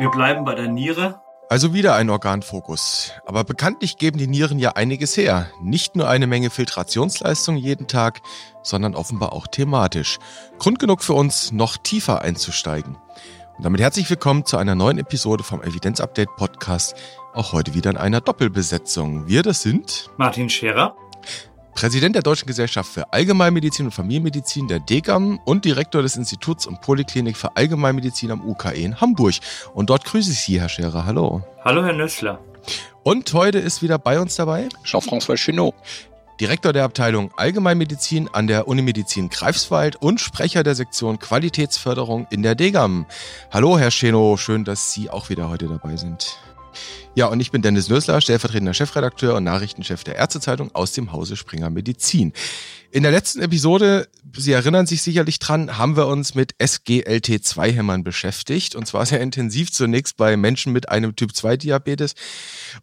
Wir bleiben bei der Niere. Also wieder ein Organfokus. Aber bekanntlich geben die Nieren ja einiges her. Nicht nur eine Menge Filtrationsleistung jeden Tag, sondern offenbar auch thematisch. Grund genug für uns, noch tiefer einzusteigen. Und damit herzlich willkommen zu einer neuen Episode vom Evidenz Update Podcast. Auch heute wieder in einer Doppelbesetzung. Wir, das sind Martin Scherer Präsident der Deutschen Gesellschaft für Allgemeinmedizin und Familienmedizin der DGAM und Direktor des Instituts und Poliklinik für Allgemeinmedizin am UKE in Hamburg. Und dort grüße ich Sie, Herr Scherer. Hallo. Hallo, Herr Nössler. Und heute ist wieder bei uns dabei Jean-François Chenot. Direktor der Abteilung Allgemeinmedizin an der Unimedizin Greifswald und Sprecher der Sektion Qualitätsförderung in der DGAM. Hallo, Herr Chenot, schön, dass Sie auch wieder heute dabei sind. Ja, und ich bin Dennis Nösler, stellvertretender Chefredakteur und Nachrichtenchef der Ärztezeitung aus dem Hause Springer Medizin. In der letzten Episode, Sie erinnern sich sicherlich dran, haben wir uns mit SGLT2-Hämmern beschäftigt. Und zwar sehr intensiv zunächst bei Menschen mit einem Typ-2-Diabetes.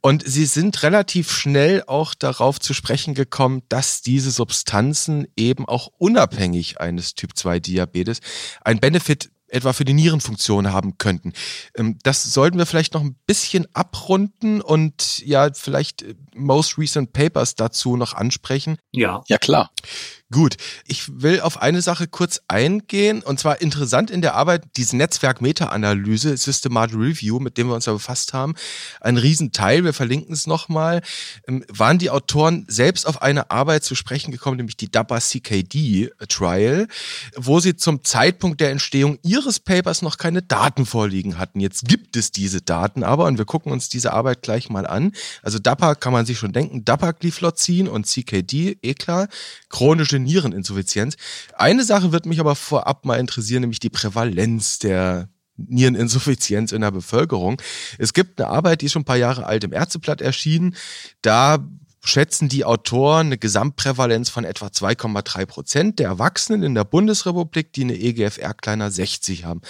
Und Sie sind relativ schnell auch darauf zu sprechen gekommen, dass diese Substanzen eben auch unabhängig eines Typ-2-Diabetes ein Benefit etwa für die Nierenfunktion haben könnten. Ähm, das sollten wir vielleicht noch ein bisschen abrunden und ja, vielleicht äh, most recent papers dazu noch ansprechen. Ja. Ja, klar. Gut, ich will auf eine Sache kurz eingehen und zwar interessant in der Arbeit diese Netzwerk Meta-Analyse, Systematic Review, mit dem wir uns ja befasst haben. Ein Riesenteil, wir verlinken es nochmal, ähm, waren die Autoren selbst auf eine Arbeit zu sprechen gekommen, nämlich die DAPA CKD Trial, wo sie zum Zeitpunkt der Entstehung ihres Papers noch keine Daten vorliegen hatten. Jetzt gibt es diese Daten aber und wir gucken uns diese Arbeit gleich mal an. Also DAPA kann man sich schon denken, Dapagliflozin und CKD, eh klar, chronische chronische Niereninsuffizienz. Eine Sache wird mich aber vorab mal interessieren, nämlich die Prävalenz der Niereninsuffizienz in der Bevölkerung. Es gibt eine Arbeit, die ist schon ein paar Jahre alt im Ärzteblatt erschienen. Da schätzen die Autoren eine Gesamtprävalenz von etwa 2,3 Prozent der Erwachsenen in der Bundesrepublik, die eine EGFR kleiner 60 haben.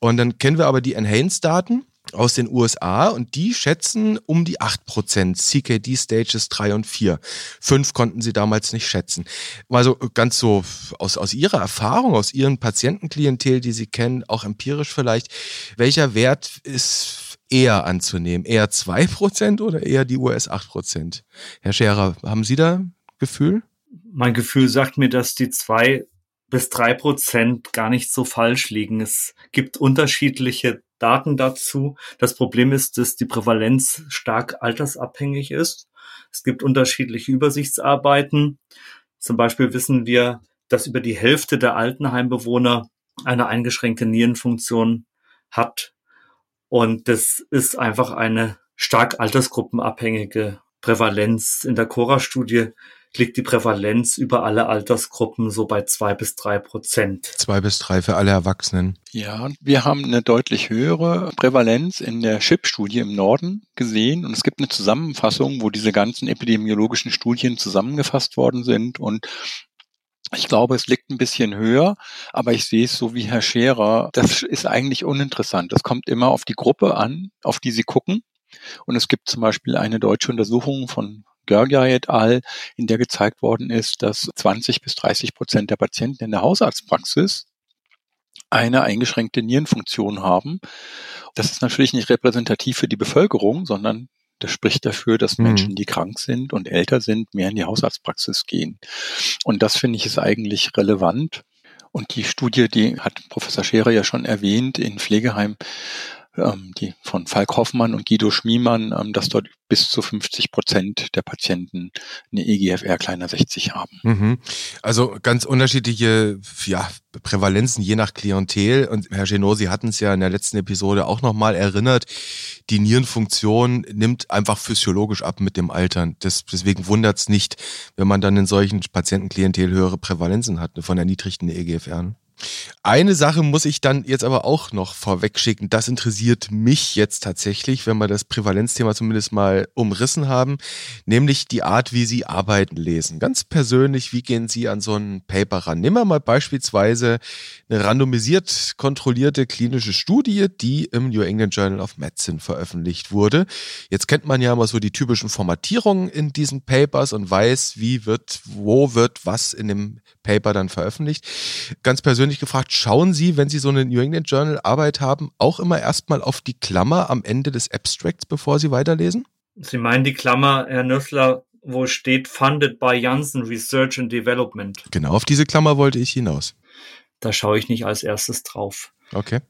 Und dann kennen wir aber die Enhanced-Daten aus den USA und die schätzen um die 8% CKD Stages 3 und 4. 5 konnten sie damals nicht schätzen. Also ganz so aus, aus ihrer Erfahrung, aus ihren Patientenklientel, die sie kennen, auch empirisch vielleicht, welcher Wert ist eher anzunehmen? Eher 2% oder eher die US 8%? Herr Scherer, haben Sie da Gefühl? Mein Gefühl sagt mir, dass die 2 bis 3% gar nicht so falsch liegen. Es gibt unterschiedliche Daten dazu. Das Problem ist, dass die Prävalenz stark altersabhängig ist. Es gibt unterschiedliche Übersichtsarbeiten. Zum Beispiel wissen wir, dass über die Hälfte der Altenheimbewohner eine eingeschränkte Nierenfunktion hat. Und das ist einfach eine stark altersgruppenabhängige Prävalenz. In der Cora-Studie liegt die Prävalenz über alle Altersgruppen so bei zwei bis drei Prozent. Zwei bis drei für alle Erwachsenen. Ja, wir haben eine deutlich höhere Prävalenz in der CHIP-Studie im Norden gesehen und es gibt eine Zusammenfassung, wo diese ganzen epidemiologischen Studien zusammengefasst worden sind und ich glaube, es liegt ein bisschen höher, aber ich sehe es so wie Herr Scherer. Das ist eigentlich uninteressant. Das kommt immer auf die Gruppe an, auf die Sie gucken. Und es gibt zum Beispiel eine deutsche Untersuchung von Görgia et al., in der gezeigt worden ist, dass 20 bis 30 Prozent der Patienten in der Hausarztpraxis eine eingeschränkte Nierenfunktion haben. Das ist natürlich nicht repräsentativ für die Bevölkerung, sondern das spricht dafür, dass mhm. Menschen, die krank sind und älter sind, mehr in die Hausarztpraxis gehen. Und das finde ich ist eigentlich relevant. Und die Studie, die hat Professor Scherer ja schon erwähnt, in Pflegeheim die von Falk Hoffmann und Guido Schmiemann, ähm, dass dort bis zu 50 Prozent der Patienten eine EGFR kleiner 60 haben. Mhm. Also ganz unterschiedliche ja, Prävalenzen je nach Klientel. Und Herr Genosi hatten es ja in der letzten Episode auch nochmal erinnert, die Nierenfunktion nimmt einfach physiologisch ab mit dem Altern. Das, deswegen wundert es nicht, wenn man dann in solchen Patientenklientel höhere Prävalenzen hat von erniedrigten EGFR. Eine Sache muss ich dann jetzt aber auch noch vorwegschicken. Das interessiert mich jetzt tatsächlich, wenn wir das Prävalenzthema zumindest mal umrissen haben, nämlich die Art, wie Sie Arbeiten lesen. Ganz persönlich, wie gehen Sie an so ein Paper ran? Nehmen wir mal beispielsweise eine randomisiert kontrollierte klinische Studie, die im New England Journal of Medicine veröffentlicht wurde. Jetzt kennt man ja immer so die typischen Formatierungen in diesen Papers und weiß, wie wird, wo wird was in dem Paper dann veröffentlicht. Ganz persönlich persönlich gefragt, schauen Sie, wenn Sie so eine New England Journal Arbeit haben, auch immer erstmal auf die Klammer am Ende des Abstracts, bevor Sie weiterlesen? Sie meinen die Klammer, Herr Nössler, wo steht Funded by Janssen Research and Development. Genau, auf diese Klammer wollte ich hinaus. Da schaue ich nicht als erstes drauf. Okay.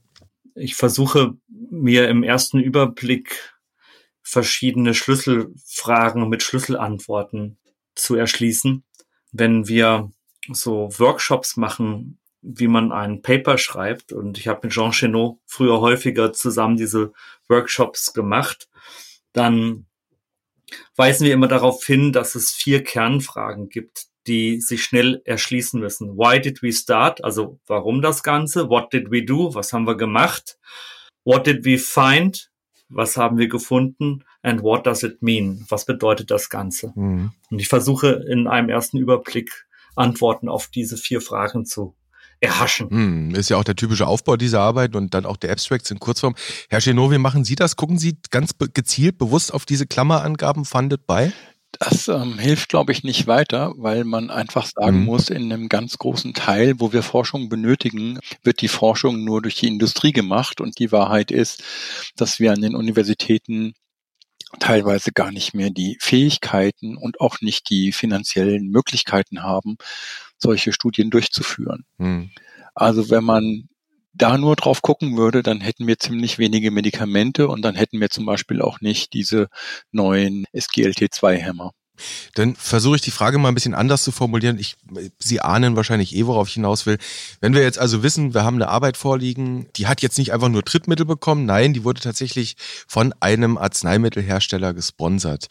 Ich versuche mir im ersten Überblick verschiedene Schlüsselfragen mit Schlüsselantworten zu erschließen. Wenn wir so Workshops machen, wie man ein Paper schreibt, und ich habe mit Jean Chenot früher häufiger zusammen diese Workshops gemacht, dann weisen wir immer darauf hin, dass es vier Kernfragen gibt, die sich schnell erschließen müssen. Why did we start? Also warum das Ganze? What did we do? Was haben wir gemacht? What did we find? Was haben wir gefunden? And what does it mean? Was bedeutet das Ganze? Mhm. Und ich versuche in einem ersten Überblick Antworten auf diese vier Fragen zu erhaschen. Hm, ist ja auch der typische Aufbau dieser Arbeit und dann auch der Abstracts in Kurzform. Herr Chenot, wie machen Sie das? Gucken Sie ganz gezielt bewusst auf diese Klammerangaben funded bei? Das ähm, hilft, glaube ich, nicht weiter, weil man einfach sagen mhm. muss, in einem ganz großen Teil, wo wir Forschung benötigen, wird die Forschung nur durch die Industrie gemacht. Und die Wahrheit ist, dass wir an den Universitäten teilweise gar nicht mehr die Fähigkeiten und auch nicht die finanziellen Möglichkeiten haben, solche Studien durchzuführen. Mhm. Also wenn man da nur drauf gucken würde, dann hätten wir ziemlich wenige Medikamente und dann hätten wir zum Beispiel auch nicht diese neuen SGLT2-Hämmer. Dann versuche ich die Frage mal ein bisschen anders zu formulieren. Ich, Sie ahnen wahrscheinlich eh, worauf ich hinaus will. Wenn wir jetzt also wissen, wir haben eine Arbeit vorliegen, die hat jetzt nicht einfach nur Trittmittel bekommen, nein, die wurde tatsächlich von einem Arzneimittelhersteller gesponsert.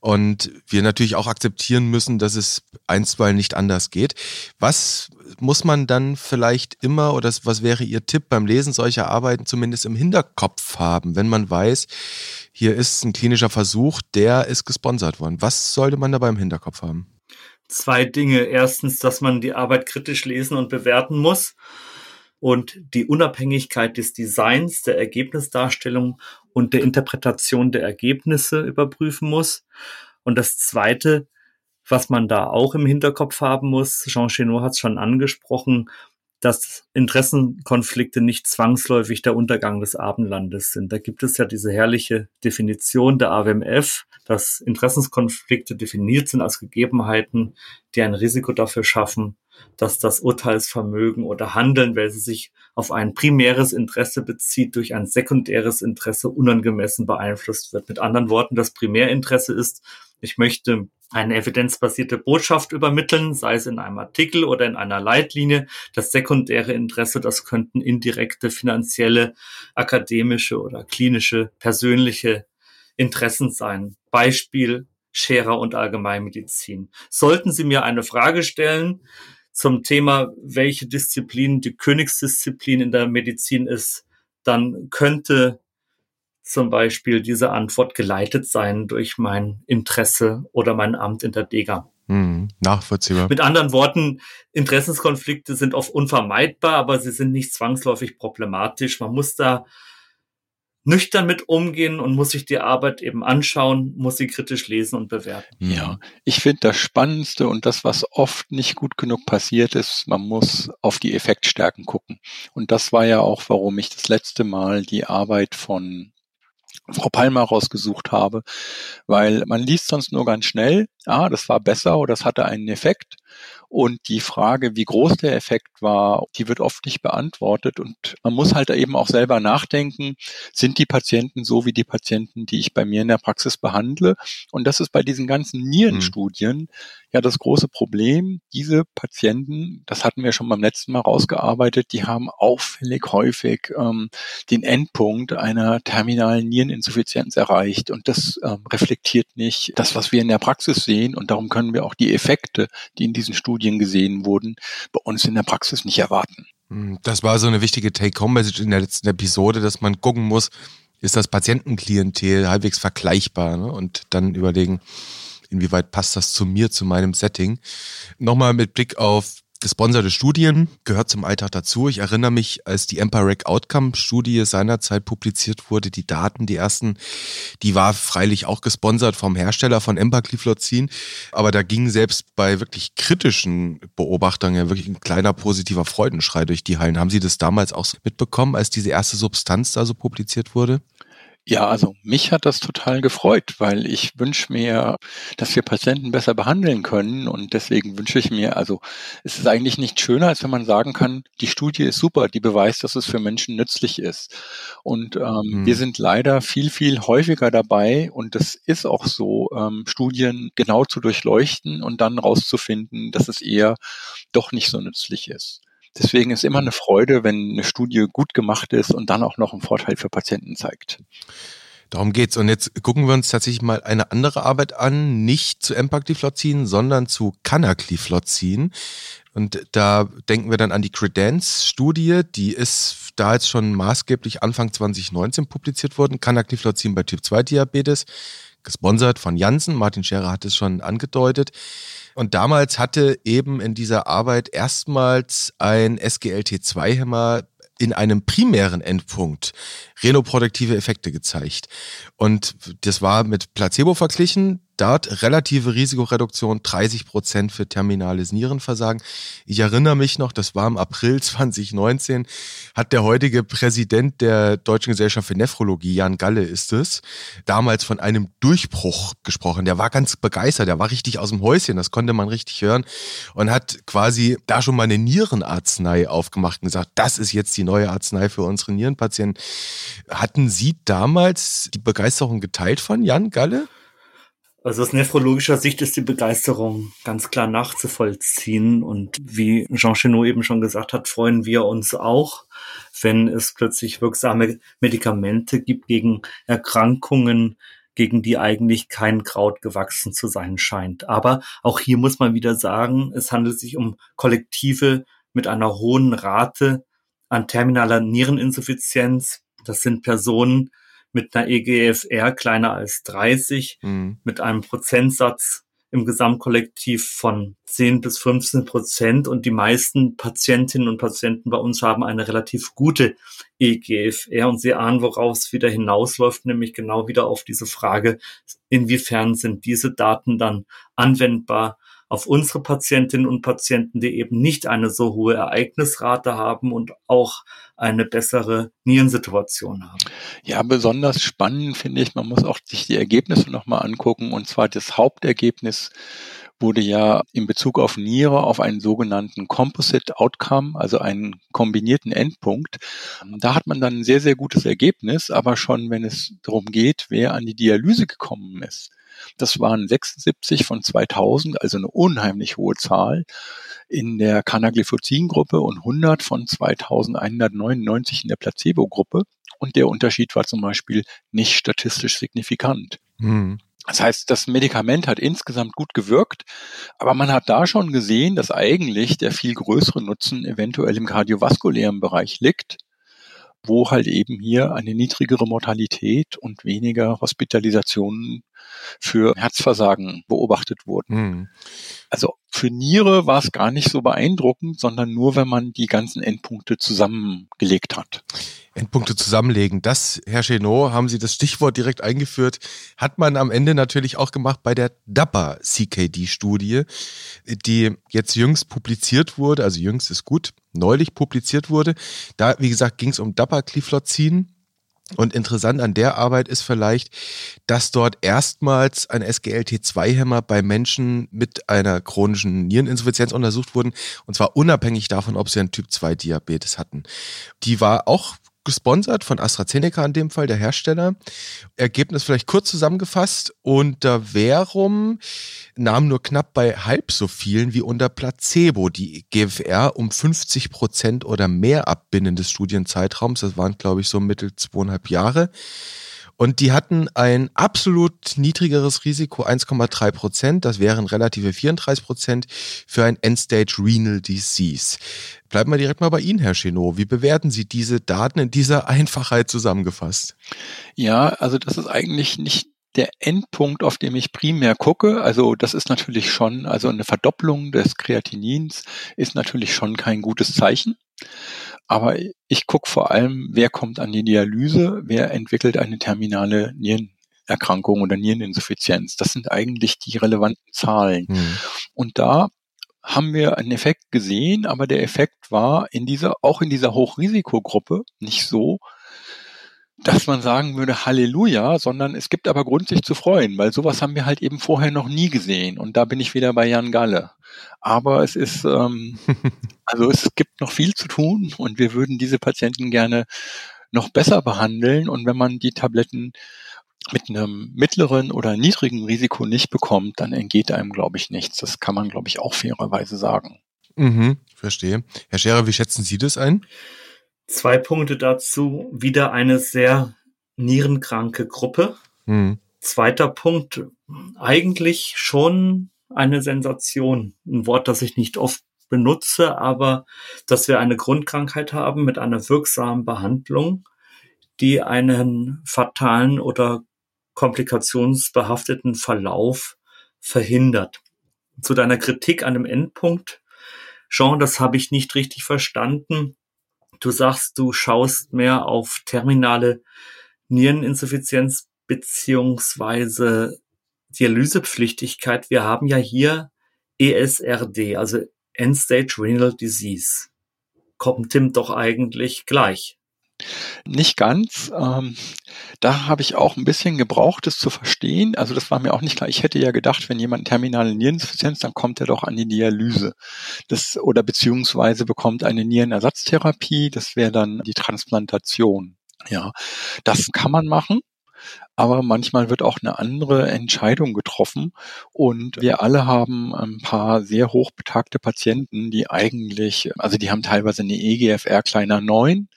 Und wir natürlich auch akzeptieren müssen, dass es einstweilen nicht anders geht. Was muss man dann vielleicht immer, oder was wäre Ihr Tipp beim Lesen solcher Arbeiten zumindest im Hinterkopf haben, wenn man weiß, hier ist ein klinischer Versuch, der ist gesponsert worden. Was sollte man dabei im Hinterkopf haben? Zwei Dinge. Erstens, dass man die Arbeit kritisch lesen und bewerten muss und die Unabhängigkeit des Designs, der Ergebnisdarstellung und der Interpretation der Ergebnisse überprüfen muss. Und das Zweite, was man da auch im Hinterkopf haben muss, Jean Chenot hat es schon angesprochen, dass Interessenkonflikte nicht zwangsläufig der Untergang des Abendlandes sind. Da gibt es ja diese herrliche Definition der AWMF, dass Interessenskonflikte definiert sind als Gegebenheiten, die ein Risiko dafür schaffen, dass das Urteilsvermögen oder Handeln, welches sich auf ein primäres Interesse bezieht, durch ein sekundäres Interesse unangemessen beeinflusst wird. Mit anderen Worten, das Primärinteresse ist, ich möchte eine evidenzbasierte Botschaft übermitteln, sei es in einem Artikel oder in einer Leitlinie. Das sekundäre Interesse, das könnten indirekte finanzielle, akademische oder klinische, persönliche Interessen sein. Beispiel Scherer und Allgemeinmedizin. Sollten Sie mir eine Frage stellen zum Thema, welche Disziplin die Königsdisziplin in der Medizin ist, dann könnte zum Beispiel diese Antwort geleitet sein durch mein Interesse oder mein Amt in der DEGA. Hm, nachvollziehbar. Mit anderen Worten, Interessenskonflikte sind oft unvermeidbar, aber sie sind nicht zwangsläufig problematisch. Man muss da nüchtern mit umgehen und muss sich die Arbeit eben anschauen, muss sie kritisch lesen und bewerten. Ja, ich finde das Spannendste und das, was oft nicht gut genug passiert ist, man muss auf die Effektstärken gucken. Und das war ja auch, warum ich das letzte Mal die Arbeit von Frau Palmer rausgesucht habe, weil man liest sonst nur ganz schnell, ah, das war besser oder das hatte einen Effekt. Und die Frage, wie groß der Effekt war, die wird oft nicht beantwortet. Und man muss halt eben auch selber nachdenken, sind die Patienten so wie die Patienten, die ich bei mir in der Praxis behandle? Und das ist bei diesen ganzen Nierenstudien mhm. ja das große Problem. Diese Patienten, das hatten wir schon beim letzten Mal rausgearbeitet, die haben auffällig häufig ähm, den Endpunkt einer terminalen Niereninsuffizienz erreicht. Und das ähm, reflektiert nicht das, was wir in der Praxis sehen. Und darum können wir auch die Effekte, die in diesen Studien gesehen wurden, bei uns in der Praxis nicht erwarten. Hm, das war so eine wichtige Take-Home-Message in der letzten Episode, dass man gucken muss, ist das Patientenklientel halbwegs vergleichbar ne? und dann überlegen, inwieweit passt das zu mir, zu meinem Setting. Nochmal mit Blick auf gesponserte Studien gehört zum Alltag dazu. Ich erinnere mich, als die Empiric Outcome Studie seinerzeit publiziert wurde, die Daten, die ersten, die war freilich auch gesponsert vom Hersteller von Empagliflozin, aber da ging selbst bei wirklich kritischen Beobachtern ja wirklich ein kleiner positiver Freudenschrei durch die Hallen. Haben Sie das damals auch mitbekommen, als diese erste Substanz da so publiziert wurde? Ja, also mich hat das total gefreut, weil ich wünsche mir, dass wir Patienten besser behandeln können und deswegen wünsche ich mir, also es ist eigentlich nicht schöner, als wenn man sagen kann, die Studie ist super, die beweist, dass es für Menschen nützlich ist. Und ähm, hm. wir sind leider viel, viel häufiger dabei und das ist auch so, ähm, Studien genau zu durchleuchten und dann rauszufinden, dass es eher doch nicht so nützlich ist. Deswegen ist immer eine Freude, wenn eine Studie gut gemacht ist und dann auch noch einen Vorteil für Patienten zeigt. Darum geht's. Und jetzt gucken wir uns tatsächlich mal eine andere Arbeit an, nicht zu Empagliflozin, sondern zu Canagliflozin. Und da denken wir dann an die Credence-Studie, die ist da jetzt schon maßgeblich Anfang 2019 publiziert worden. Canagliflozin bei Typ-2-Diabetes, gesponsert von Janssen. Martin Scherer hat es schon angedeutet. Und damals hatte eben in dieser Arbeit erstmals ein SGLT2-Hämmer in einem primären Endpunkt renoproduktive Effekte gezeigt. Und das war mit Placebo verglichen. Dort relative Risikoreduktion 30 Prozent für terminales Nierenversagen. Ich erinnere mich noch, das war im April 2019, hat der heutige Präsident der Deutschen Gesellschaft für Nephrologie, Jan Galle ist es, damals von einem Durchbruch gesprochen. Der war ganz begeistert, der war richtig aus dem Häuschen, das konnte man richtig hören und hat quasi da schon mal eine Nierenarznei aufgemacht und gesagt, das ist jetzt die neue Arznei für unsere Nierenpatienten. Hatten Sie damals die Begeisterung geteilt von Jan Galle? Also aus nephrologischer Sicht ist die Begeisterung ganz klar nachzuvollziehen. Und wie Jean Chenot eben schon gesagt hat, freuen wir uns auch, wenn es plötzlich wirksame Medikamente gibt gegen Erkrankungen, gegen die eigentlich kein Kraut gewachsen zu sein scheint. Aber auch hier muss man wieder sagen, es handelt sich um Kollektive mit einer hohen Rate an terminaler Niereninsuffizienz. Das sind Personen, mit einer EGFR kleiner als 30, mhm. mit einem Prozentsatz im Gesamtkollektiv von 10 bis 15 Prozent. Und die meisten Patientinnen und Patienten bei uns haben eine relativ gute EGFR. Und Sie ahnen, worauf es wieder hinausläuft, nämlich genau wieder auf diese Frage, inwiefern sind diese Daten dann anwendbar auf unsere Patientinnen und Patienten, die eben nicht eine so hohe Ereignisrate haben und auch eine bessere Nierensituation haben. Ja, besonders spannend finde ich, man muss auch sich die Ergebnisse nochmal angucken. Und zwar das Hauptergebnis wurde ja in Bezug auf Niere auf einen sogenannten Composite Outcome, also einen kombinierten Endpunkt. Da hat man dann ein sehr, sehr gutes Ergebnis, aber schon wenn es darum geht, wer an die Dialyse gekommen ist. Das waren 76 von 2000, also eine unheimlich hohe Zahl in der Canagliflozin-Gruppe und 100 von 2199 in der Placebo-Gruppe. Und der Unterschied war zum Beispiel nicht statistisch signifikant. Mhm. Das heißt, das Medikament hat insgesamt gut gewirkt, aber man hat da schon gesehen, dass eigentlich der viel größere Nutzen eventuell im kardiovaskulären Bereich liegt wo halt eben hier eine niedrigere Mortalität und weniger Hospitalisationen für Herzversagen beobachtet wurden. Mhm. Also für Niere war es gar nicht so beeindruckend, sondern nur, wenn man die ganzen Endpunkte zusammengelegt hat. Endpunkte zusammenlegen. Das, Herr Chenot, haben Sie das Stichwort direkt eingeführt, hat man am Ende natürlich auch gemacht bei der DAPA-CKD-Studie, die jetzt jüngst publiziert wurde, also jüngst ist gut, neulich publiziert wurde. Da, wie gesagt, ging es um Dapagliflozin. Und interessant an der Arbeit ist vielleicht, dass dort erstmals ein SGLT2-Hämmer bei Menschen mit einer chronischen Niereninsuffizienz untersucht wurden, und zwar unabhängig davon, ob sie einen Typ-2-Diabetes hatten. Die war auch gesponsert von AstraZeneca in dem Fall, der Hersteller. Ergebnis vielleicht kurz zusammengefasst. Unter Verum nahm nur knapp bei halb so vielen wie unter Placebo die GFR um 50 Prozent oder mehr ab binnen des Studienzeitraums. Das waren, glaube ich, so mittel zweieinhalb Jahre. Und die hatten ein absolut niedrigeres Risiko, 1,3 Prozent. Das wären relative 34 Prozent für ein Endstage Renal Disease. Bleiben wir direkt mal bei Ihnen, Herr Chenot. Wie bewerten Sie diese Daten in dieser Einfachheit zusammengefasst? Ja, also das ist eigentlich nicht der Endpunkt, auf dem ich primär gucke, also das ist natürlich schon, also eine Verdopplung des Kreatinins ist natürlich schon kein gutes Zeichen. Aber ich gucke vor allem, wer kommt an die Dialyse, wer entwickelt eine terminale Nierenerkrankung oder Niereninsuffizienz. Das sind eigentlich die relevanten Zahlen. Mhm. Und da haben wir einen Effekt gesehen, aber der Effekt war in dieser, auch in dieser Hochrisikogruppe nicht so, dass man sagen würde Halleluja, sondern es gibt aber Grund, sich zu freuen, weil sowas haben wir halt eben vorher noch nie gesehen. Und da bin ich wieder bei Jan Galle. Aber es ist, ähm, also es gibt noch viel zu tun und wir würden diese Patienten gerne noch besser behandeln. Und wenn man die Tabletten mit einem mittleren oder niedrigen Risiko nicht bekommt, dann entgeht einem, glaube ich, nichts. Das kann man, glaube ich, auch fairerweise sagen. Mhm, verstehe. Herr Scherer, wie schätzen Sie das ein? Zwei Punkte dazu. Wieder eine sehr nierenkranke Gruppe. Mhm. Zweiter Punkt, eigentlich schon eine Sensation. Ein Wort, das ich nicht oft benutze, aber dass wir eine Grundkrankheit haben mit einer wirksamen Behandlung, die einen fatalen oder komplikationsbehafteten Verlauf verhindert. Zu deiner Kritik an dem Endpunkt, Jean, das habe ich nicht richtig verstanden. Du sagst, du schaust mehr auf terminale Niereninsuffizienz beziehungsweise Dialysepflichtigkeit. Wir haben ja hier ESRD, also End-Stage Renal Disease. Kommt dem doch eigentlich gleich. Nicht ganz. Ähm, da habe ich auch ein bisschen gebraucht, das zu verstehen. Also das war mir auch nicht klar. Ich hätte ja gedacht, wenn jemand terminale Niereninsuffizienz, dann kommt er doch an die Dialyse. Das, oder beziehungsweise bekommt eine Nierenersatztherapie. Das wäre dann die Transplantation. Ja, das kann man machen. Aber manchmal wird auch eine andere Entscheidung getroffen. Und wir alle haben ein paar sehr hochbetagte Patienten, die eigentlich, also die haben teilweise eine EGFR kleiner 9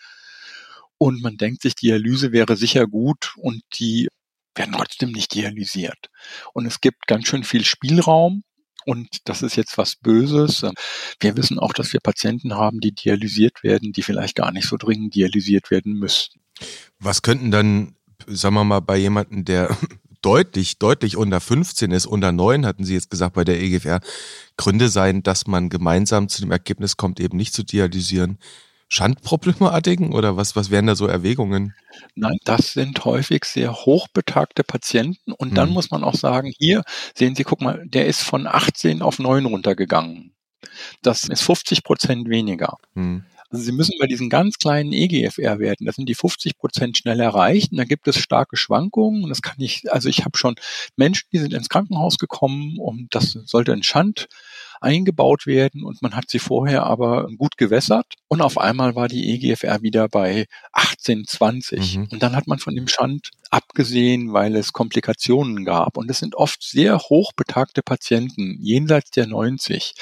und man denkt sich, Dialyse wäre sicher gut und die werden trotzdem nicht dialysiert. Und es gibt ganz schön viel Spielraum und das ist jetzt was Böses. Wir wissen auch, dass wir Patienten haben, die dialysiert werden, die vielleicht gar nicht so dringend dialysiert werden müssten. Was könnten dann, sagen wir mal, bei jemandem, der deutlich, deutlich unter 15 ist, unter 9, hatten Sie jetzt gesagt bei der EGFR, Gründe sein, dass man gemeinsam zu dem Ergebnis kommt, eben nicht zu dialysieren? Schandproblematiken oder was, was wären da so Erwägungen? Nein, das sind häufig sehr hochbetagte Patienten und dann hm. muss man auch sagen, hier sehen Sie, guck mal, der ist von 18 auf 9 runtergegangen. Das ist 50 Prozent weniger. Hm. Also Sie müssen bei diesen ganz kleinen EGFR-Werten, das sind die 50 Prozent schnell erreicht und da gibt es starke Schwankungen und das kann ich, also ich habe schon Menschen, die sind ins Krankenhaus gekommen und das sollte ein Schand eingebaut werden und man hat sie vorher aber gut gewässert und auf einmal war die EGFR wieder bei 18, 20 mhm. und dann hat man von dem Schand abgesehen, weil es Komplikationen gab und es sind oft sehr hochbetagte Patienten jenseits der 90,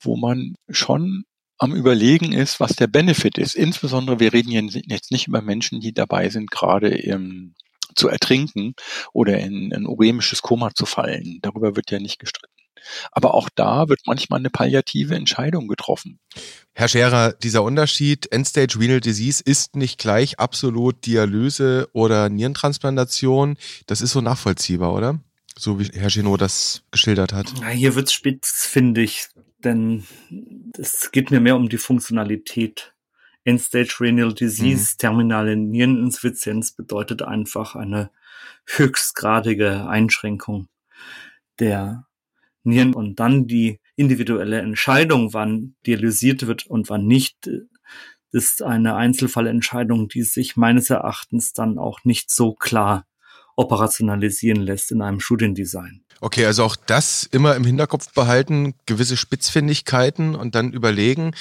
wo man schon am Überlegen ist, was der Benefit ist. Insbesondere, wir reden jetzt nicht über Menschen, die dabei sind, gerade im, zu ertrinken oder in ein uremisches Koma zu fallen. Darüber wird ja nicht gestritten. Aber auch da wird manchmal eine palliative Entscheidung getroffen. Herr Scherer, dieser Unterschied Endstage Renal Disease ist nicht gleich absolut Dialyse oder Nierentransplantation. Das ist so nachvollziehbar, oder? So wie Herr Genot das geschildert hat. Ja, hier wird's spitz, finde ich, denn es geht mir mehr um die Funktionalität. Endstage Renal Disease, mhm. terminale Niereninsuffizienz bedeutet einfach eine höchstgradige Einschränkung der Nieren und dann die individuelle Entscheidung, wann dialysiert wird und wann nicht, ist eine Einzelfallentscheidung, die sich meines Erachtens dann auch nicht so klar operationalisieren lässt in einem Studiendesign. Okay, also auch das immer im Hinterkopf behalten, gewisse Spitzfindigkeiten und dann überlegen.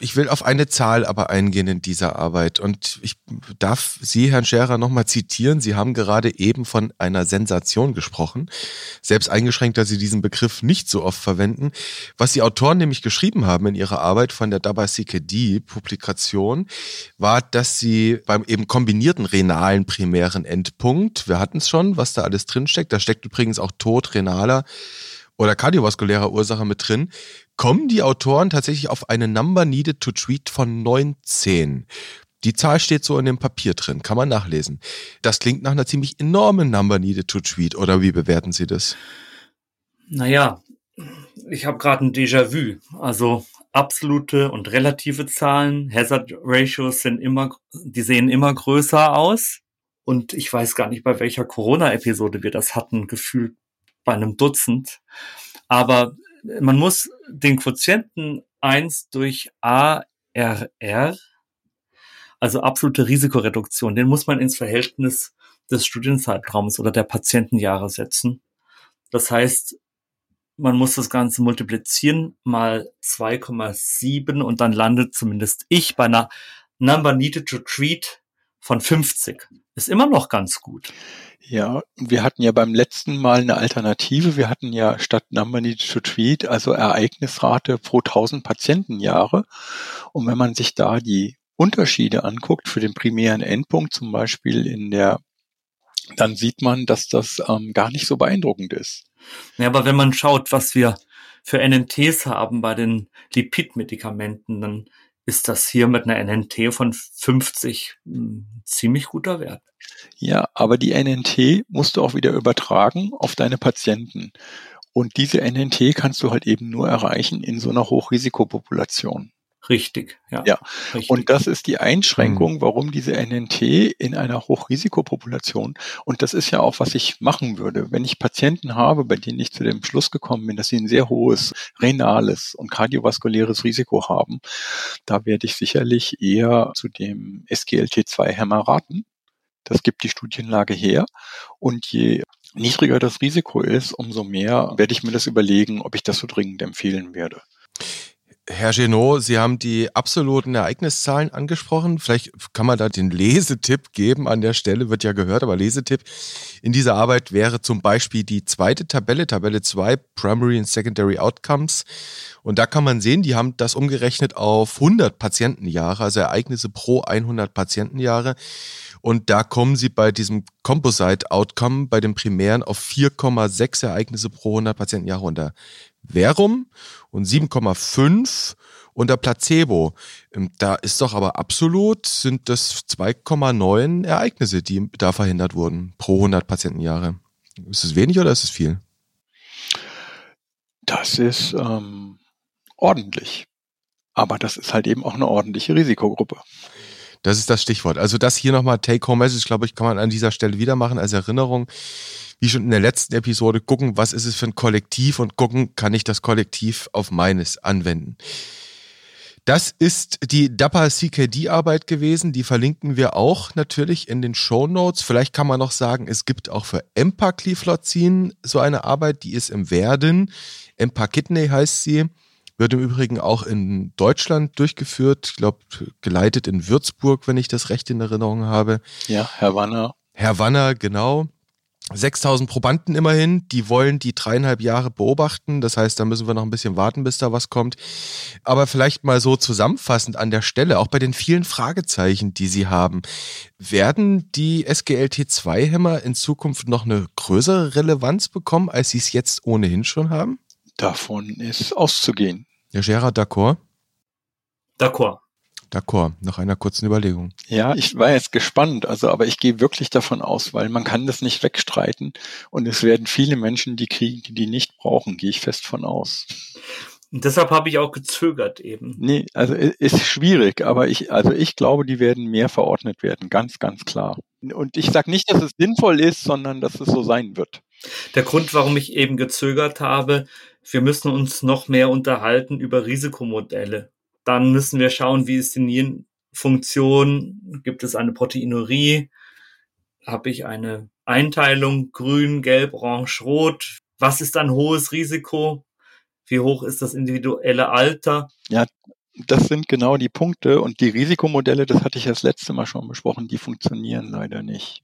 Ich will auf eine Zahl aber eingehen in dieser Arbeit und ich darf Sie, Herrn Scherer, nochmal zitieren. Sie haben gerade eben von einer Sensation gesprochen, selbst eingeschränkt, dass Sie diesen Begriff nicht so oft verwenden. Was die Autoren nämlich geschrieben haben in ihrer Arbeit von der Dabasike-D-Publikation, war, dass sie beim eben kombinierten renalen primären Endpunkt, wir hatten es schon, was da alles drinsteckt, da steckt übrigens auch Tod renaler oder kardiovaskulärer Ursache mit drin, kommen die Autoren tatsächlich auf eine Number Needed to Treat von 19. Die Zahl steht so in dem Papier drin, kann man nachlesen. Das klingt nach einer ziemlich enormen Number needed to treat, oder wie bewerten Sie das? Naja, ich habe gerade ein Déjà-vu. Also absolute und relative Zahlen, Hazard Ratios sind immer, die sehen immer größer aus. Und ich weiß gar nicht, bei welcher Corona-Episode wir das hatten, gefühlt bei einem Dutzend. Aber man muss den Quotienten eins durch ARR, also absolute Risikoreduktion, den muss man ins Verhältnis des Studienzeitraums oder der Patientenjahre setzen. Das heißt, man muss das Ganze multiplizieren mal 2,7 und dann landet zumindest ich bei einer Number Needed to Treat von 50. Ist immer noch ganz gut. Ja, wir hatten ja beim letzten Mal eine Alternative. Wir hatten ja statt Number Needed to Treat, also Ereignisrate pro 1000 Patientenjahre. Und wenn man sich da die Unterschiede anguckt für den primären Endpunkt, zum Beispiel in der, dann sieht man, dass das ähm, gar nicht so beeindruckend ist. Ja, aber wenn man schaut, was wir für NNTs haben bei den Lipidmedikamenten, dann ist das hier mit einer NNT von 50 ein hm, ziemlich guter Wert. Ja, aber die NNT musst du auch wieder übertragen auf deine Patienten. Und diese NNT kannst du halt eben nur erreichen in so einer Hochrisikopopulation. Richtig, ja. Ja. Richtig. Und das ist die Einschränkung, mhm. warum diese NNT in einer Hochrisikopopulation, und das ist ja auch, was ich machen würde, wenn ich Patienten habe, bei denen ich zu dem Schluss gekommen bin, dass sie ein sehr hohes renales und kardiovaskuläres Risiko haben, da werde ich sicherlich eher zu dem SGLT2-Hämmer raten. Das gibt die Studienlage her. Und je niedriger das Risiko ist, umso mehr werde ich mir das überlegen, ob ich das so dringend empfehlen werde. Herr Genot, Sie haben die absoluten Ereigniszahlen angesprochen. Vielleicht kann man da den Lesetipp geben an der Stelle, wird ja gehört, aber Lesetipp in dieser Arbeit wäre zum Beispiel die zweite Tabelle, Tabelle 2, Primary and Secondary Outcomes. Und da kann man sehen, die haben das umgerechnet auf 100 Patientenjahre, also Ereignisse pro 100 Patientenjahre. Und da kommen sie bei diesem Composite Outcome, bei dem primären, auf 4,6 Ereignisse pro 100 Patientenjahre unter Verum und 7,5 unter Placebo. Ähm, da ist doch aber absolut, sind das 2,9 Ereignisse, die da verhindert wurden pro 100 Patientenjahre. Ist es wenig oder ist es viel? Das ist ähm, ordentlich. Aber das ist halt eben auch eine ordentliche Risikogruppe. Das ist das Stichwort. Also das hier nochmal Take-Home-Message, glaube ich, kann man an dieser Stelle wieder machen als Erinnerung wie schon in der letzten Episode, gucken, was ist es für ein Kollektiv und gucken, kann ich das Kollektiv auf meines anwenden. Das ist die DAPA CKD-Arbeit gewesen. Die verlinken wir auch natürlich in den Show Notes. Vielleicht kann man noch sagen, es gibt auch für Empagliflozin so eine Arbeit, die ist im Werden. Empakidney heißt sie. Wird im Übrigen auch in Deutschland durchgeführt. Ich glaube, geleitet in Würzburg, wenn ich das recht in Erinnerung habe. Ja, Herr Wanner. Herr Wanner, genau. 6000 Probanden immerhin, die wollen die dreieinhalb Jahre beobachten. Das heißt, da müssen wir noch ein bisschen warten, bis da was kommt. Aber vielleicht mal so zusammenfassend an der Stelle, auch bei den vielen Fragezeichen, die Sie haben. Werden die SGLT2-Hämmer in Zukunft noch eine größere Relevanz bekommen, als Sie es jetzt ohnehin schon haben? Davon ist auszugehen. Ja, Gerard, d'accord? D'accord. D'accord, nach einer kurzen Überlegung. Ja, ich war jetzt gespannt, also aber ich gehe wirklich davon aus, weil man kann das nicht wegstreiten und es werden viele Menschen die kriegen, die die nicht brauchen, gehe ich fest von aus. Und deshalb habe ich auch gezögert eben. Nee, also ist schwierig, aber ich, also ich glaube, die werden mehr verordnet werden, ganz, ganz klar. Und ich sage nicht, dass es sinnvoll ist, sondern dass es so sein wird. Der Grund, warum ich eben gezögert habe, wir müssen uns noch mehr unterhalten über Risikomodelle. Dann müssen wir schauen, wie ist die Nierenfunktion? Gibt es eine Proteinurie? Habe ich eine Einteilung grün, gelb, orange, rot? Was ist ein hohes Risiko? Wie hoch ist das individuelle Alter? Ja, das sind genau die Punkte und die Risikomodelle, das hatte ich das letzte Mal schon besprochen, die funktionieren leider nicht.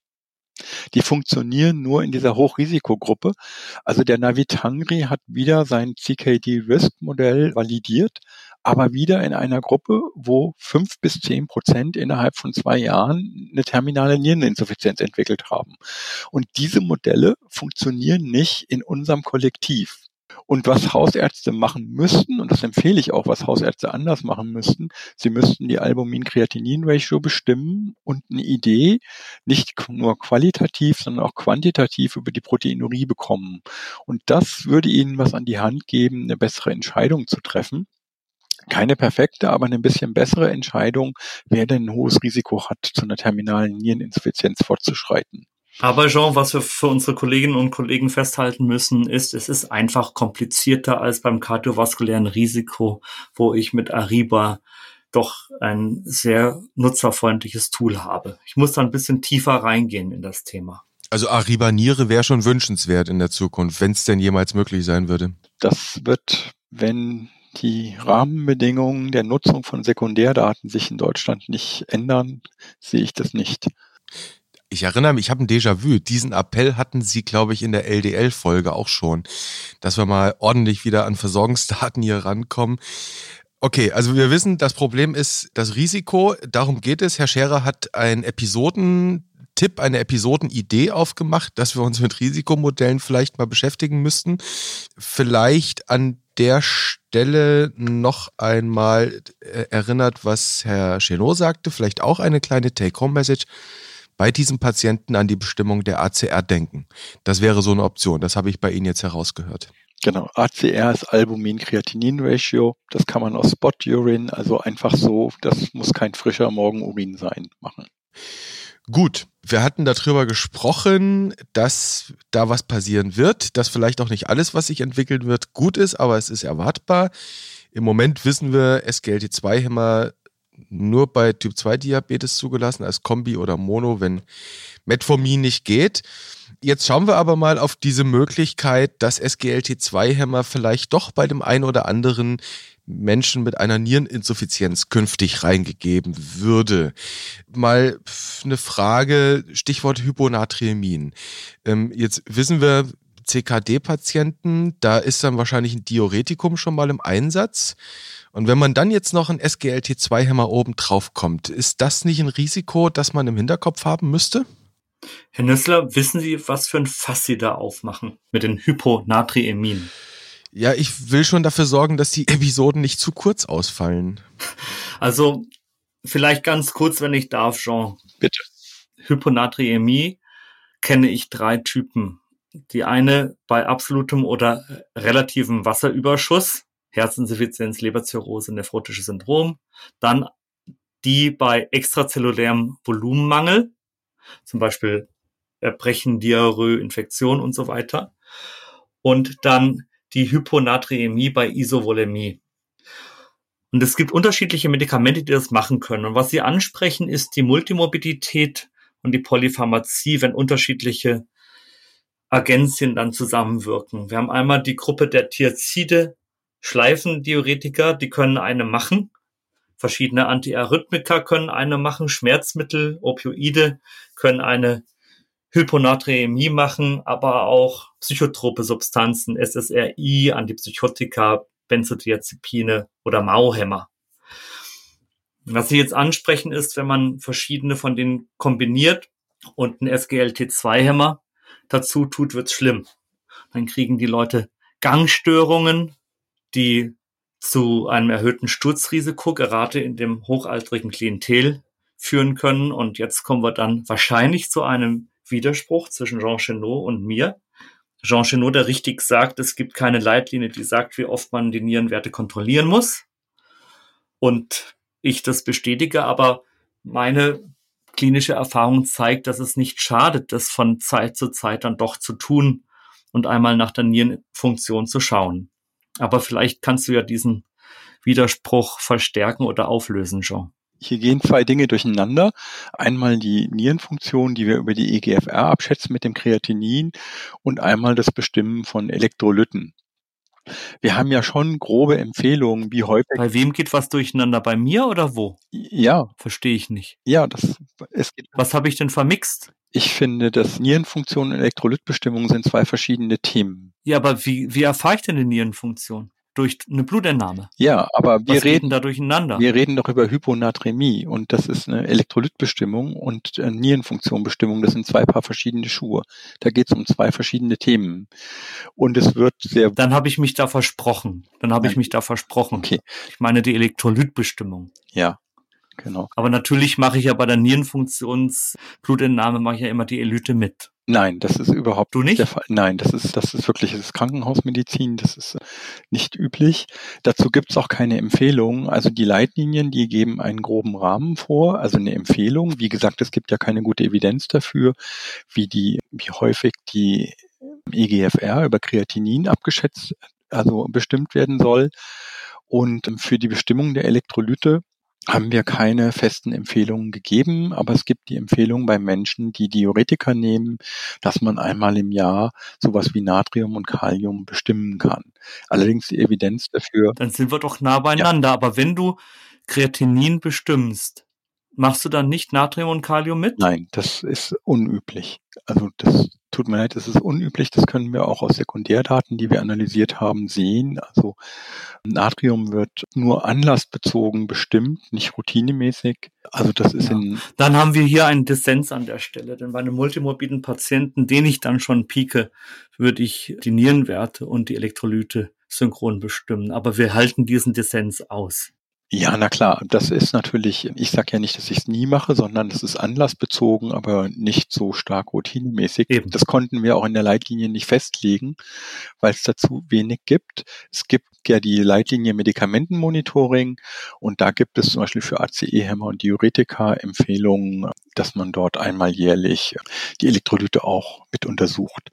Die funktionieren nur in dieser Hochrisikogruppe. Also der Navitangri hat wieder sein CKD-Risk-Modell validiert, aber wieder in einer Gruppe, wo fünf bis zehn Prozent innerhalb von zwei Jahren eine terminale Niereninsuffizienz entwickelt haben. Und diese Modelle funktionieren nicht in unserem Kollektiv. Und was Hausärzte machen müssten, und das empfehle ich auch, was Hausärzte anders machen müssten, sie müssten die Albumin-Kreatinin-Ratio bestimmen und eine Idee nicht nur qualitativ, sondern auch quantitativ über die Proteinurie bekommen. Und das würde ihnen was an die Hand geben, eine bessere Entscheidung zu treffen keine perfekte, aber eine bisschen bessere Entscheidung, wer denn ein hohes Risiko hat, zu einer terminalen Niereninsuffizienz fortzuschreiten. Aber Jean, was wir für unsere Kolleginnen und Kollegen festhalten müssen, ist, es ist einfach komplizierter als beim kardiovaskulären Risiko, wo ich mit Ariba doch ein sehr nutzerfreundliches Tool habe. Ich muss da ein bisschen tiefer reingehen in das Thema. Also Ariba Niere wäre schon wünschenswert in der Zukunft, wenn es denn jemals möglich sein würde. Das wird, wenn die Rahmenbedingungen der Nutzung von Sekundärdaten sich in Deutschland nicht ändern, sehe ich das nicht. Ich erinnere mich, ich habe ein Déjà-vu. Diesen Appell hatten Sie, glaube ich, in der LDL-Folge auch schon, dass wir mal ordentlich wieder an Versorgungsdaten hier rankommen. Okay, also wir wissen, das Problem ist das Risiko. Darum geht es. Herr Scherer hat ein Episodentipp, eine Episodenidee aufgemacht, dass wir uns mit Risikomodellen vielleicht mal beschäftigen müssten. Vielleicht an der Stelle noch einmal äh, erinnert, was Herr Chenot sagte, vielleicht auch eine kleine Take-Home-Message bei diesem Patienten an die Bestimmung der ACR denken. Das wäre so eine Option. Das habe ich bei Ihnen jetzt herausgehört. Genau, ACR ist Albumin-Kreatinin-Ratio. Das kann man aus Spot-Urin, also einfach so, das muss kein frischer Morgenurin sein, machen. Gut, wir hatten darüber gesprochen, dass da was passieren wird, dass vielleicht auch nicht alles, was sich entwickeln wird, gut ist, aber es ist erwartbar. Im Moment wissen wir, SGLT2-Hämmer nur bei Typ-2-Diabetes zugelassen, als Kombi oder Mono, wenn Metformin nicht geht. Jetzt schauen wir aber mal auf diese Möglichkeit, dass SGLT2-Hämmer vielleicht doch bei dem einen oder anderen Menschen mit einer Niereninsuffizienz künftig reingegeben würde. Mal eine Frage, Stichwort Hyponatriemin. Ähm, jetzt wissen wir, CKD-Patienten, da ist dann wahrscheinlich ein Diuretikum schon mal im Einsatz. Und wenn man dann jetzt noch ein SGLT2-Hämmer oben drauf kommt, ist das nicht ein Risiko, das man im Hinterkopf haben müsste? Herr Nüssler, wissen Sie, was für ein Fass Sie da aufmachen mit den Hyponatriemin? Ja, ich will schon dafür sorgen, dass die Episoden nicht zu kurz ausfallen. Also, vielleicht ganz kurz, wenn ich darf, Jean. Bitte. Hyponatriämie kenne ich drei Typen. Die eine bei absolutem oder relativem Wasserüberschuss, Herzinsuffizienz, Leberzirrhose, nephrotisches Syndrom. Dann die bei extrazellulärem Volumenmangel, zum Beispiel Erbrechen, Diarrhoe, Infektion und so weiter. Und dann die Hyponatriämie bei Isovolemie. Und es gibt unterschiedliche Medikamente, die das machen können. Und was Sie ansprechen, ist die Multimorbidität und die Polypharmazie, wenn unterschiedliche Agenzien dann zusammenwirken. Wir haben einmal die Gruppe der Thiazide, Schleifendiuretiker, die können eine machen. Verschiedene Antiarrhythmika können eine machen. Schmerzmittel, Opioide können eine Hyponatremie machen, aber auch psychotrope Substanzen, SSRI, Antipsychotika, Benzodiazepine oder Mauhämmer. Was Sie jetzt ansprechen ist, wenn man verschiedene von denen kombiniert und ein SGLT2-Hämmer dazu tut, wird's schlimm. Dann kriegen die Leute Gangstörungen, die zu einem erhöhten Sturzrisiko gerade in dem hochaltrigen Klientel führen können. Und jetzt kommen wir dann wahrscheinlich zu einem Widerspruch zwischen Jean Chenot und mir. Jean Chenot, der richtig sagt, es gibt keine Leitlinie, die sagt, wie oft man die Nierenwerte kontrollieren muss. Und ich das bestätige, aber meine klinische Erfahrung zeigt, dass es nicht schadet, das von Zeit zu Zeit dann doch zu tun und einmal nach der Nierenfunktion zu schauen. Aber vielleicht kannst du ja diesen Widerspruch verstärken oder auflösen, Jean. Hier gehen zwei Dinge durcheinander. Einmal die Nierenfunktion, die wir über die EGFR abschätzen mit dem Kreatinin und einmal das Bestimmen von Elektrolyten. Wir haben ja schon grobe Empfehlungen, wie häufig. Bei wem geht was durcheinander? Bei mir oder wo? Ja. Verstehe ich nicht. Ja, das, es geht. Was habe ich denn vermixt? Ich finde, dass Nierenfunktion und Elektrolytbestimmung sind zwei verschiedene Themen. Ja, aber wie, wie erfahre ich denn die Nierenfunktion? durch eine Blutentnahme. Ja, aber wir Was reden da durcheinander. Wir reden doch über Hyponatremie und das ist eine Elektrolytbestimmung und äh, Nierenfunktionbestimmung. Das sind zwei Paar verschiedene Schuhe. Da geht es um zwei verschiedene Themen. Und es wird sehr. Dann habe ich mich da versprochen. Dann habe ich mich da versprochen. Okay. Ich meine die Elektrolytbestimmung. Ja, genau. Aber natürlich mache ich ja bei der Nierenfunktionsblutentnahme mache ich ja immer die Elyte mit. Nein, das ist überhaupt Du nicht? der Fall. Nein, das ist, das ist wirklich das ist Krankenhausmedizin, das ist nicht üblich. Dazu gibt es auch keine Empfehlung. Also die Leitlinien, die geben einen groben Rahmen vor, also eine Empfehlung. Wie gesagt, es gibt ja keine gute Evidenz dafür, wie die, wie häufig die EGFR über Kreatinin abgeschätzt, also bestimmt werden soll. Und für die Bestimmung der Elektrolyte haben wir keine festen Empfehlungen gegeben, aber es gibt die Empfehlung bei Menschen, die Diuretika nehmen, dass man einmal im Jahr sowas wie Natrium und Kalium bestimmen kann. Allerdings die Evidenz dafür. Dann sind wir doch nah beieinander. Ja. Aber wenn du Kreatinin bestimmst, machst du dann nicht Natrium und Kalium mit? Nein, das ist unüblich. Also das tut mir leid, das ist unüblich. Das können wir auch aus Sekundärdaten, die wir analysiert haben, sehen. Also Natrium wird nur anlassbezogen bestimmt, nicht routinemäßig. Also das ist ja. in. Dann haben wir hier einen Dissens an der Stelle, denn bei einem multimorbiden Patienten, den ich dann schon pieke, würde ich die Nierenwerte und die Elektrolyte synchron bestimmen. Aber wir halten diesen Dissens aus. Ja, na klar, das ist natürlich, ich sage ja nicht, dass ich es nie mache, sondern das ist anlassbezogen, aber nicht so stark routinemäßig. Eben. Das konnten wir auch in der Leitlinie nicht festlegen, weil es dazu wenig gibt. Es gibt ja die Leitlinie Medikamentenmonitoring und da gibt es zum Beispiel für ACE-Hämmer und Diuretika Empfehlungen, dass man dort einmal jährlich die Elektrolyte auch mit untersucht.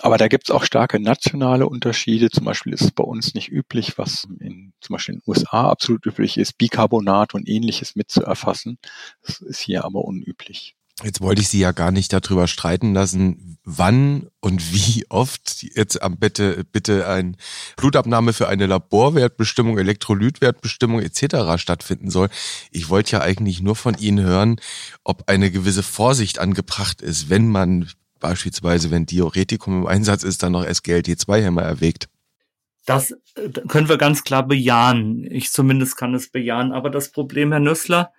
Aber da gibt es auch starke nationale Unterschiede. Zum Beispiel ist es bei uns nicht üblich, was in, zum Beispiel in den USA absolut üblich ist, Bicarbonat und ähnliches mitzuerfassen. Das ist hier aber unüblich. Jetzt wollte ich Sie ja gar nicht darüber streiten lassen, wann und wie oft jetzt am bitte bitte ein Blutabnahme für eine Laborwertbestimmung, Elektrolytwertbestimmung etc. stattfinden soll. Ich wollte ja eigentlich nur von Ihnen hören, ob eine gewisse Vorsicht angebracht ist, wenn man beispielsweise, wenn Diuretikum im Einsatz ist, dann noch SGLT2-Hämmer erwägt. Das äh, können wir ganz klar bejahen. Ich zumindest kann es bejahen. Aber das Problem, Herr Nüssler,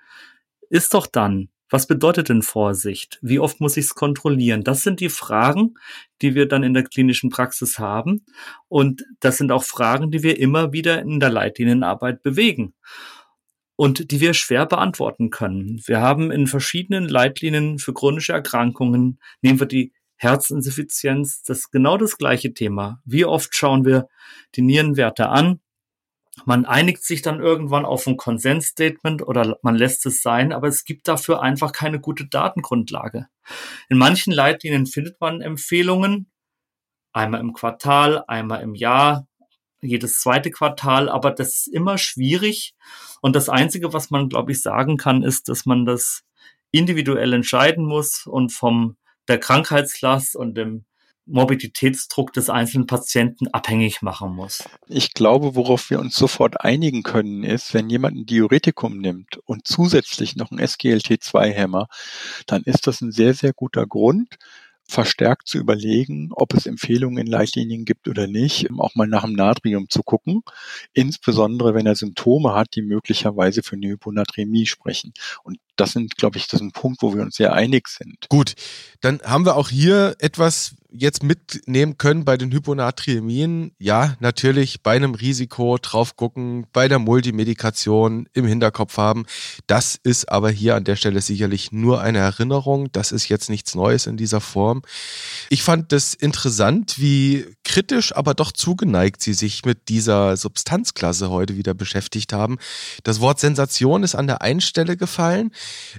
ist doch dann, was bedeutet denn Vorsicht? Wie oft muss ich es kontrollieren? Das sind die Fragen, die wir dann in der klinischen Praxis haben. Und das sind auch Fragen, die wir immer wieder in der Leitlinienarbeit bewegen und die wir schwer beantworten können. Wir haben in verschiedenen Leitlinien für chronische Erkrankungen, nehmen wir die Herzinsuffizienz, das ist genau das gleiche Thema. Wie oft schauen wir die Nierenwerte an? Man einigt sich dann irgendwann auf ein Konsensstatement oder man lässt es sein, aber es gibt dafür einfach keine gute Datengrundlage. In manchen Leitlinien findet man Empfehlungen, einmal im Quartal, einmal im Jahr, jedes zweite Quartal, aber das ist immer schwierig. Und das Einzige, was man, glaube ich, sagen kann, ist, dass man das individuell entscheiden muss und vom der Krankheitslast und dem Morbiditätsdruck des einzelnen Patienten abhängig machen muss. Ich glaube, worauf wir uns sofort einigen können, ist, wenn jemand ein Diuretikum nimmt und zusätzlich noch ein SGLT2-Hämmer, dann ist das ein sehr, sehr guter Grund, verstärkt zu überlegen, ob es Empfehlungen in Leitlinien gibt oder nicht, auch mal nach dem Natrium zu gucken, insbesondere wenn er Symptome hat, die möglicherweise für eine Hyponatremie sprechen. Und das sind, glaube ich, das ist ein Punkt, wo wir uns sehr einig sind. Gut, dann haben wir auch hier etwas jetzt mitnehmen können bei den Hyponatriämien. Ja, natürlich bei einem Risiko drauf gucken, bei der Multimedikation im Hinterkopf haben. Das ist aber hier an der Stelle sicherlich nur eine Erinnerung. Das ist jetzt nichts Neues in dieser Form. Ich fand das interessant, wie kritisch, aber doch zugeneigt sie sich mit dieser Substanzklasse heute wieder beschäftigt haben. Das Wort Sensation ist an der einen Stelle gefallen.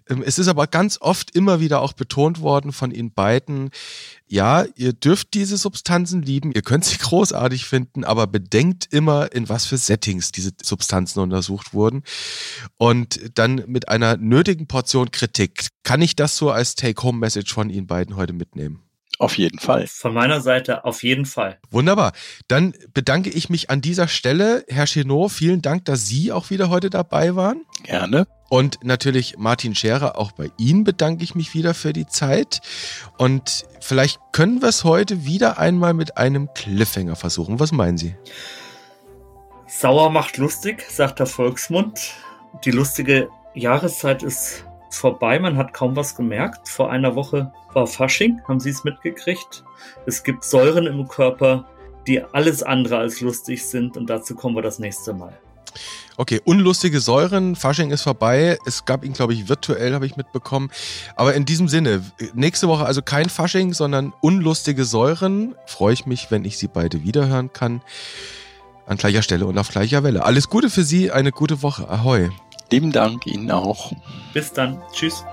Ähm, es ist aber ganz oft immer wieder auch betont worden von Ihnen beiden, ja, ihr dürft diese Substanzen lieben, ihr könnt sie großartig finden, aber bedenkt immer, in was für Settings diese Substanzen untersucht wurden. Und dann mit einer nötigen Portion Kritik. Kann ich das so als Take-Home-Message von Ihnen beiden heute mitnehmen? Auf jeden Fall. Von meiner Seite auf jeden Fall. Wunderbar. Dann bedanke ich mich an dieser Stelle. Herr Chenot, vielen Dank, dass Sie auch wieder heute dabei waren. Gerne. Und natürlich Martin Scherer, auch bei Ihnen bedanke ich mich wieder für die Zeit. Und vielleicht können wir es heute wieder einmal mit einem Cliffhanger versuchen. Was meinen Sie? Sauer macht lustig, sagt der Volksmund. Die lustige Jahreszeit ist vorbei. Man hat kaum was gemerkt. Vor einer Woche war Fasching. Haben Sie es mitgekriegt? Es gibt Säuren im Körper, die alles andere als lustig sind. Und dazu kommen wir das nächste Mal. Okay, unlustige Säuren, Fasching ist vorbei. Es gab ihn, glaube ich, virtuell, habe ich mitbekommen. Aber in diesem Sinne, nächste Woche also kein Fasching, sondern unlustige Säuren. Freue ich mich, wenn ich sie beide wiederhören kann. An gleicher Stelle und auf gleicher Welle. Alles Gute für Sie, eine gute Woche. Ahoi. Lieben Dank Ihnen auch. Bis dann. Tschüss.